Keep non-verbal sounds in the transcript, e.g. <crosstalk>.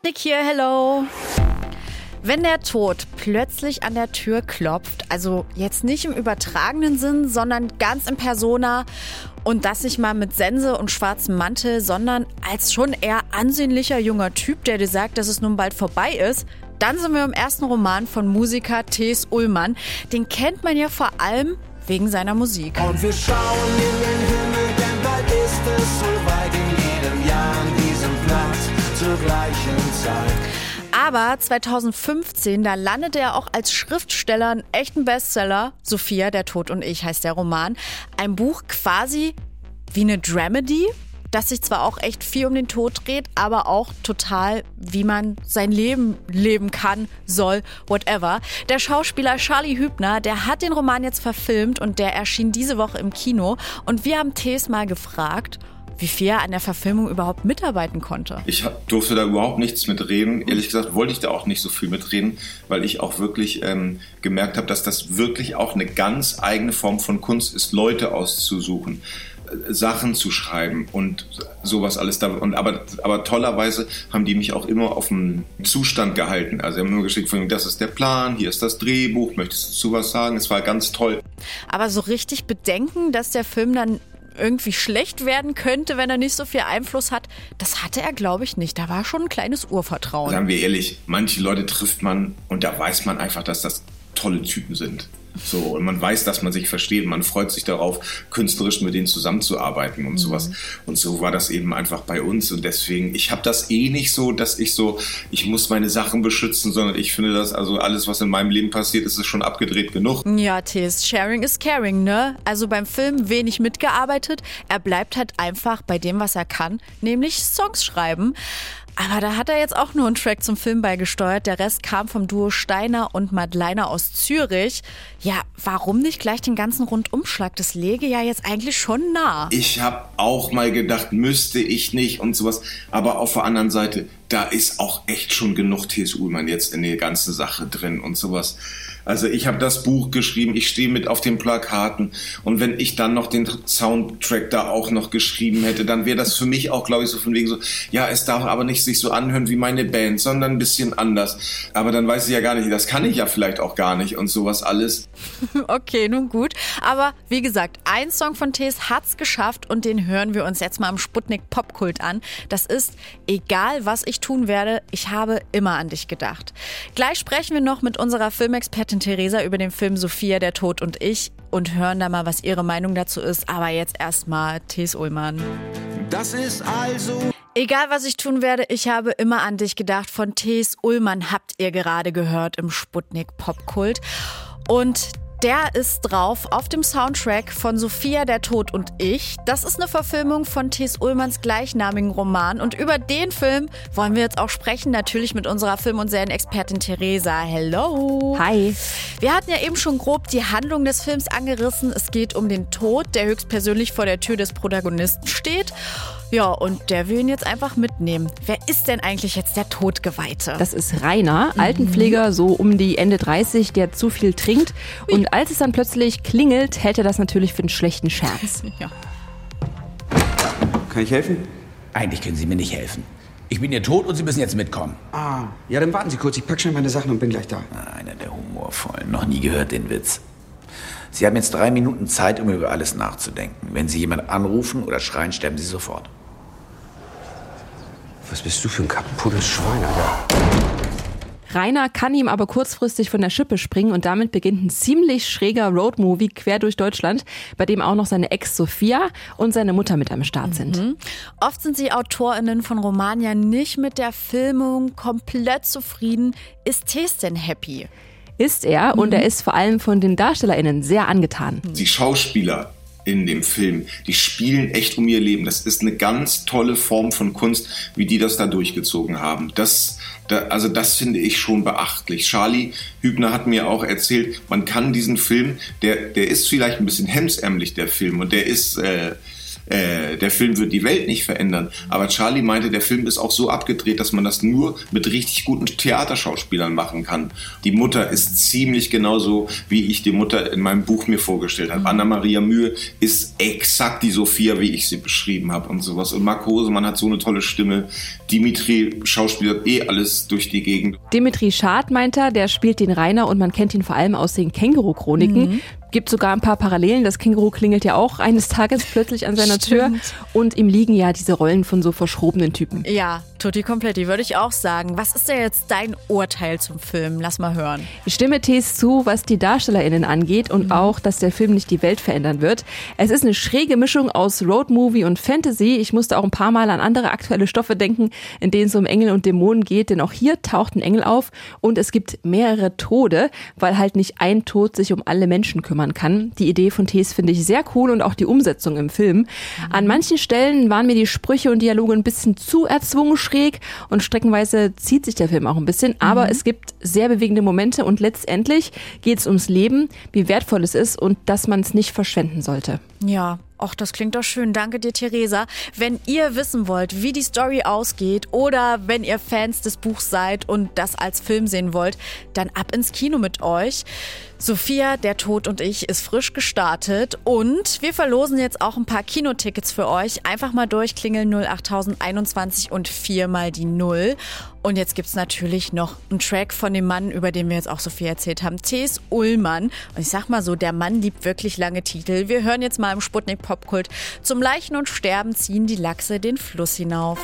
Sputnik hier, hello. Wenn der Tod plötzlich an der Tür klopft, also jetzt nicht im übertragenen Sinn, sondern ganz in Persona und das nicht mal mit Sense und schwarzem Mantel, sondern als schon eher ansehnlicher junger Typ, der dir sagt, dass es nun bald vorbei ist, dann sind wir im ersten Roman von Musiker T.S. Ullmann. Den kennt man ja vor allem wegen seiner Musik. Und wir schauen in den Himmel, denn bald ist es soweit in zur gleichen Zeit. Aber 2015, da landete er auch als Schriftsteller einen echten Bestseller. Sophia, der Tod und ich heißt der Roman. Ein Buch quasi wie eine Dramedy, das sich zwar auch echt viel um den Tod dreht, aber auch total, wie man sein Leben leben kann, soll, whatever. Der Schauspieler Charlie Hübner, der hat den Roman jetzt verfilmt und der erschien diese Woche im Kino. Und wir haben Tees mal gefragt, wie viel er an der Verfilmung überhaupt mitarbeiten konnte. Ich hab, durfte da überhaupt nichts mitreden. Ehrlich gesagt wollte ich da auch nicht so viel mitreden, weil ich auch wirklich ähm, gemerkt habe, dass das wirklich auch eine ganz eigene Form von Kunst ist, Leute auszusuchen. äh, Sachen zu schreiben und sowas alles da und aber aber tollerweise haben die mich auch immer auf dem Zustand gehalten. Also sie haben nur geschickt von mir, das ist der Plan, hier ist das Drehbuch, möchtest du zu was sagen? Es war ganz toll. Aber so richtig bedenken, dass der Film dann irgendwie schlecht werden könnte, wenn er nicht so viel Einfluss hat, das hatte er, glaube ich, nicht. Da war schon ein kleines Urvertrauen. Sagen wir ehrlich, manche Leute trifft man und da weiß man einfach, dass das tolle Typen sind. So, und man weiß, dass man sich versteht. Man freut sich darauf, künstlerisch mit denen zusammenzuarbeiten und sowas. Und so war das eben einfach bei uns. Und deswegen, ich habe das eh nicht so, dass ich so, ich muss meine Sachen beschützen, sondern ich finde das, also alles, was in meinem Leben passiert, ist es schon abgedreht genug. Ja, Tis, Sharing is caring, ne? Also beim Film wenig mitgearbeitet. Er bleibt halt einfach bei dem, was er kann, nämlich Songs schreiben. Aber da hat er jetzt auch nur einen Track zum Film beigesteuert. Der Rest kam vom Duo Steiner und Madleiner aus Zürich. Ja, warum nicht gleich den ganzen Rundumschlag? Das läge ja jetzt eigentlich schon nah. Ich habe auch mal gedacht, müsste ich nicht und sowas. Aber auf der anderen Seite, da ist auch echt schon genug T.S. Ullmann jetzt in der ganzen Sache drin und sowas. Also ich habe das Buch geschrieben, ich stehe mit auf den Plakaten und wenn ich dann noch den Soundtrack da auch noch geschrieben hätte, dann wäre das für mich auch, glaube ich, so von wegen so, ja, es darf aber nicht sich so anhören wie meine Band, sondern ein bisschen anders. Aber dann weiß ich ja gar nicht, das kann ich ja vielleicht auch gar nicht und sowas alles. <laughs> Okay, nun gut. Aber wie gesagt, ein Song von Tees hat's geschafft und den hören wir uns jetzt mal am Sputnik Popkult an. Das ist egal, was ich tun werde, ich habe immer an dich gedacht. Gleich sprechen wir noch mit unserer Filmexpertin Theresa über den Film Sophia, der Tod und ich und hören da mal, was ihre Meinung dazu ist. Aber jetzt erstmal Tees Ullmann. Das ist also Egal was ich tun werde, ich habe immer an dich gedacht. Von Tees Ullmann habt ihr gerade gehört im Sputnik Popkult. Und der ist drauf auf dem Soundtrack von Sophia, der Tod und ich. Das ist eine Verfilmung von T.S. Ullmanns gleichnamigen Roman. Und über den Film wollen wir jetzt auch sprechen, natürlich mit unserer Film- und Serienexpertin Theresa. Hello. Hi. Wir hatten ja eben schon grob die Handlung des Films angerissen. Es geht um den Tod, der höchstpersönlich vor der Tür des Protagonisten steht. Ja, und der will ihn jetzt einfach mitnehmen. Wer ist denn eigentlich jetzt der Todgeweihte? Das ist Rainer, Altenpfleger, so um die Ende 30, der zu viel trinkt. Und als es dann plötzlich klingelt, hält er das natürlich für einen schlechten Scherz. <laughs> ja. Kann ich helfen? Eigentlich können Sie mir nicht helfen. Ich bin hier tot und Sie müssen jetzt mitkommen. Ah, ja, dann warten Sie kurz. Ich pack schnell meine Sachen und bin gleich da. Einer der humorvollen. Noch nie gehört den Witz. Sie haben jetzt drei Minuten Zeit, um über alles nachzudenken. Wenn Sie jemand anrufen oder schreien, sterben Sie sofort. Was bist du für ein kaputtes Schwein, Alter? Rainer kann ihm aber kurzfristig von der Schippe springen und damit beginnt ein ziemlich schräger Roadmovie quer durch Deutschland, bei dem auch noch seine Ex Sophia und seine Mutter mit am Start sind. Oft sind sie AutorInnen von Romanen ja nicht mit der Filmung komplett zufrieden. Ist Tees denn happy? Ist er und er ist vor allem von den DarstellerInnen sehr angetan. Die Schauspieler in dem Film, die spielen echt um ihr Leben. Das ist eine ganz tolle Form von Kunst, wie die das da durchgezogen haben. Das, da, also das finde ich schon beachtlich. Charlie Hübner hat mir auch erzählt, man kann diesen Film, der, der ist vielleicht ein bisschen hemsärmlich, der Film, und der ist, äh, äh, der Film wird die Welt nicht verändern. Aber Charlie meinte, der Film ist auch so abgedreht, dass man das nur mit richtig guten Theaterschauspielern machen kann. Die Mutter ist ziemlich genauso, wie ich die Mutter in meinem Buch mir vorgestellt habe. Anna-Maria Mühe ist exakt die Sophia, wie ich sie beschrieben habe und sowas. Und Marc Hosemann hat so eine tolle Stimme. Dimitri schauspielert eh alles durch die Gegend. Dimitri Schad meint er, der spielt den Rainer und man kennt ihn vor allem aus den Känguru-Chroniken. Gibt sogar ein paar Parallelen. Das Känguru klingelt ja auch eines Tages plötzlich an seiner Tür. Stimmt. Und ihm liegen ja diese Rollen von so verschrobenen Typen. Ja, tutti kompletti, würde ich auch sagen. Was ist denn jetzt dein Urteil zum Film? Lass mal hören. Ich stimme Tees zu, was die DarstellerInnen angeht und auch, dass der Film nicht die Welt verändern wird. Es ist eine schräge Mischung aus Roadmovie und Fantasy. Ich musste auch ein paar Mal an andere aktuelle Stoffe denken, in denen es um Engel und Dämonen geht, denn auch hier taucht ein Engel auf und es gibt mehrere Tode, weil halt nicht ein Tod sich um alle Menschen kümmern kann. Die Idee von Tees finde ich sehr cool und auch die Umsetzung im Film. An manchen Stellen waren mir die Sprüche und Dialoge ein bisschen zu erzwungen schräg und streckenweise zieht sich der Film auch ein bisschen, aber es gibt sehr bewegende Momente und letztendlich geht es ums Leben, wie wertvoll es ist und dass man es nicht verschwenden sollte. Ja, ach, das klingt doch schön. Danke dir, Theresa. Wenn ihr wissen wollt, wie die Story ausgeht oder wenn ihr Fans des Buchs seid und das als Film sehen wollt, dann ab ins Kino mit euch. Sophia, der Tod und ich ist frisch gestartet und wir verlosen jetzt auch ein paar Kinotickets für euch. Einfach mal durchklingeln 08021 und viermal die Null. Und jetzt gibt's natürlich noch einen Track von dem Mann, über den wir jetzt auch so viel erzählt haben, T.S. Ullmann. Und ich sag mal so, der Mann liebt wirklich lange Titel. Wir hören jetzt mal im Sputnik Popkult. Zum Leichen und Sterben ziehen die Lachse den Fluss hinauf.